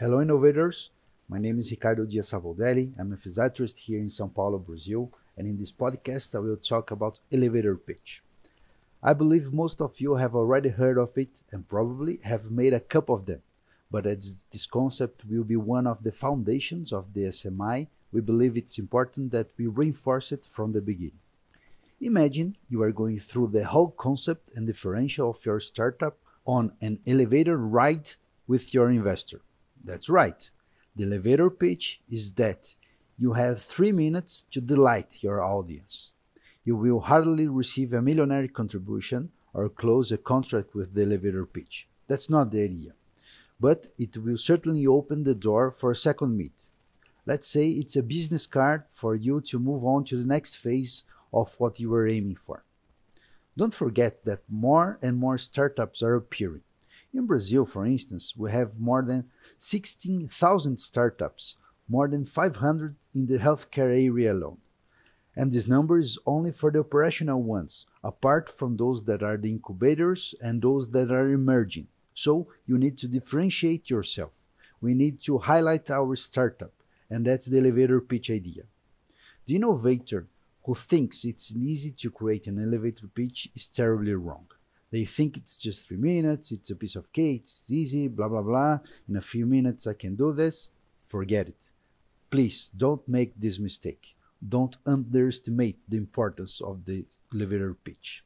Hello, innovators. My name is Ricardo Dias Savoldelli. I'm a physiatrist here in Sao Paulo, Brazil, and in this podcast, I will talk about elevator pitch. I believe most of you have already heard of it and probably have made a couple of them, but as this concept will be one of the foundations of the SMI, we believe it's important that we reinforce it from the beginning. Imagine you are going through the whole concept and differential of your startup on an elevator ride with your investor. That's right. The elevator pitch is that you have three minutes to delight your audience. You will hardly receive a millionaire contribution or close a contract with the elevator pitch. That's not the idea. But it will certainly open the door for a second meet. Let's say it's a business card for you to move on to the next phase of what you were aiming for. Don't forget that more and more startups are appearing. In Brazil, for instance, we have more than 16,000 startups, more than 500 in the healthcare area alone. And this number is only for the operational ones, apart from those that are the incubators and those that are emerging. So you need to differentiate yourself. We need to highlight our startup, and that's the elevator pitch idea. The innovator who thinks it's easy to create an elevator pitch is terribly wrong. They think it's just three minutes, it's a piece of cake, it's easy, blah, blah, blah. In a few minutes, I can do this. Forget it. Please don't make this mistake. Don't underestimate the importance of the elevator pitch.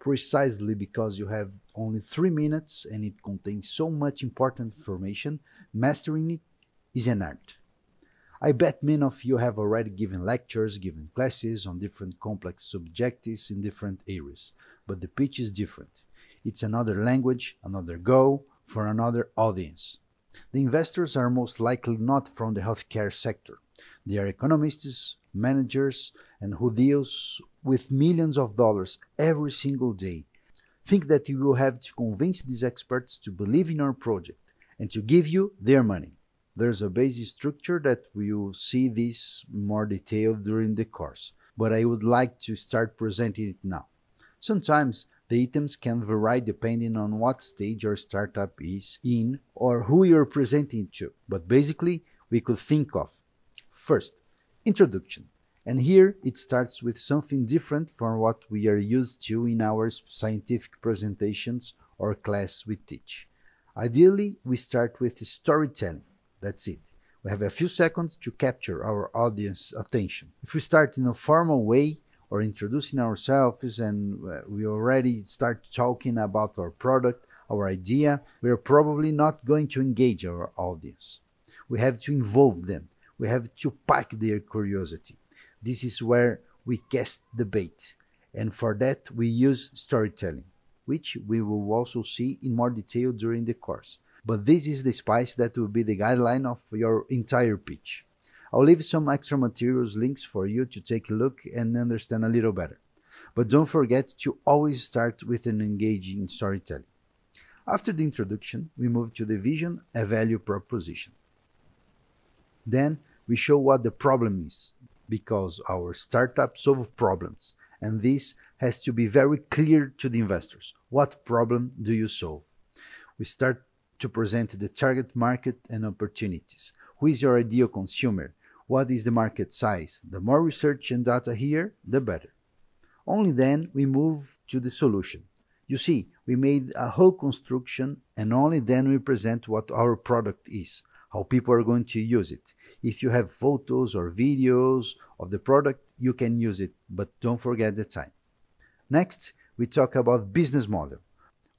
Precisely because you have only three minutes and it contains so much important information, mastering it is an art. I bet many of you have already given lectures, given classes on different complex subjects in different areas, but the pitch is different. It's another language, another go for another audience. The investors are most likely not from the healthcare sector. They are economists, managers, and who deals with millions of dollars every single day. Think that you will have to convince these experts to believe in our project and to give you their money. There's a basic structure that we will see this more detailed during the course, but I would like to start presenting it now. Sometimes the items can vary depending on what stage your startup is in or who you're presenting to, but basically we could think of first, introduction. And here it starts with something different from what we are used to in our scientific presentations or class we teach. Ideally, we start with storytelling. That's it. We have a few seconds to capture our audience attention. If we start in a formal way or introducing ourselves and uh, we already start talking about our product, our idea, we are probably not going to engage our audience. We have to involve them. We have to pack their curiosity. This is where we cast the bait. And for that, we use storytelling, which we will also see in more detail during the course but this is the spice that will be the guideline of your entire pitch. I'll leave some extra materials links for you to take a look and understand a little better. But don't forget to always start with an engaging storytelling. After the introduction, we move to the vision and value proposition. Then we show what the problem is, because our startup solves problems, and this has to be very clear to the investors. What problem do you solve? We start to present the target market and opportunities. Who is your ideal consumer? What is the market size? The more research and data here, the better. Only then we move to the solution. You see, we made a whole construction and only then we present what our product is, how people are going to use it. If you have photos or videos of the product, you can use it, but don't forget the time. Next, we talk about business model.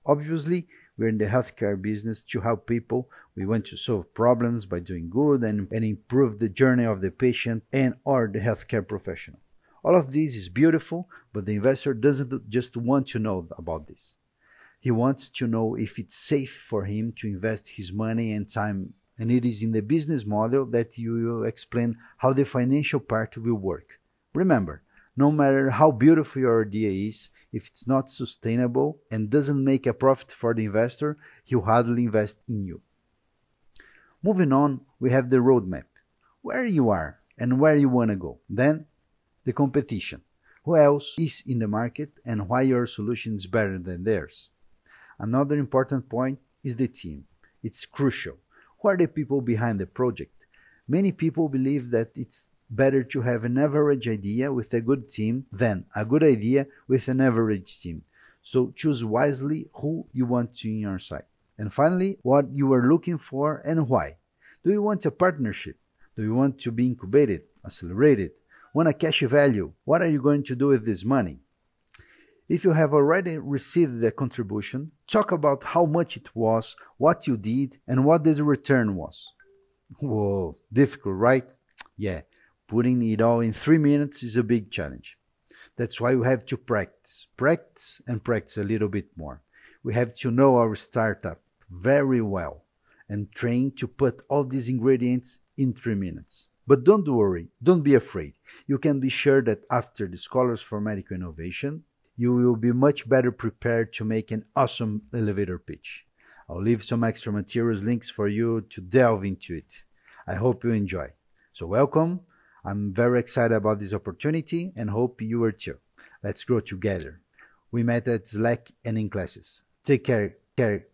Obviously, we're in the healthcare business to help people. We want to solve problems by doing good and, and improve the journey of the patient and or the healthcare professional. All of this is beautiful, but the investor doesn't just want to know about this. He wants to know if it's safe for him to invest his money and time. And it is in the business model that you will explain how the financial part will work. Remember, no matter how beautiful your idea is, if it's not sustainable and doesn't make a profit for the investor, he'll hardly invest in you. Moving on, we have the roadmap where you are and where you want to go. Then, the competition who else is in the market and why your solution is better than theirs. Another important point is the team. It's crucial. Who are the people behind the project? Many people believe that it's better to have an average idea with a good team than a good idea with an average team. So choose wisely who you want to in your site. And finally, what you are looking for and why. Do you want a partnership? Do you want to be incubated, accelerated? Want a cash value? What are you going to do with this money? If you have already received the contribution, talk about how much it was, what you did, and what the return was. Whoa, difficult, right? Yeah, putting it all in three minutes is a big challenge. That's why we have to practice, practice, and practice a little bit more. We have to know our startup very well and train to put all these ingredients in three minutes. But don't worry, don't be afraid. You can be sure that after the Scholars for Medical Innovation, you will be much better prepared to make an awesome elevator pitch. I'll leave some extra materials links for you to delve into it. I hope you enjoy. So welcome. I'm very excited about this opportunity and hope you are too. Let's grow together. We met at Slack and in classes. Take care. care.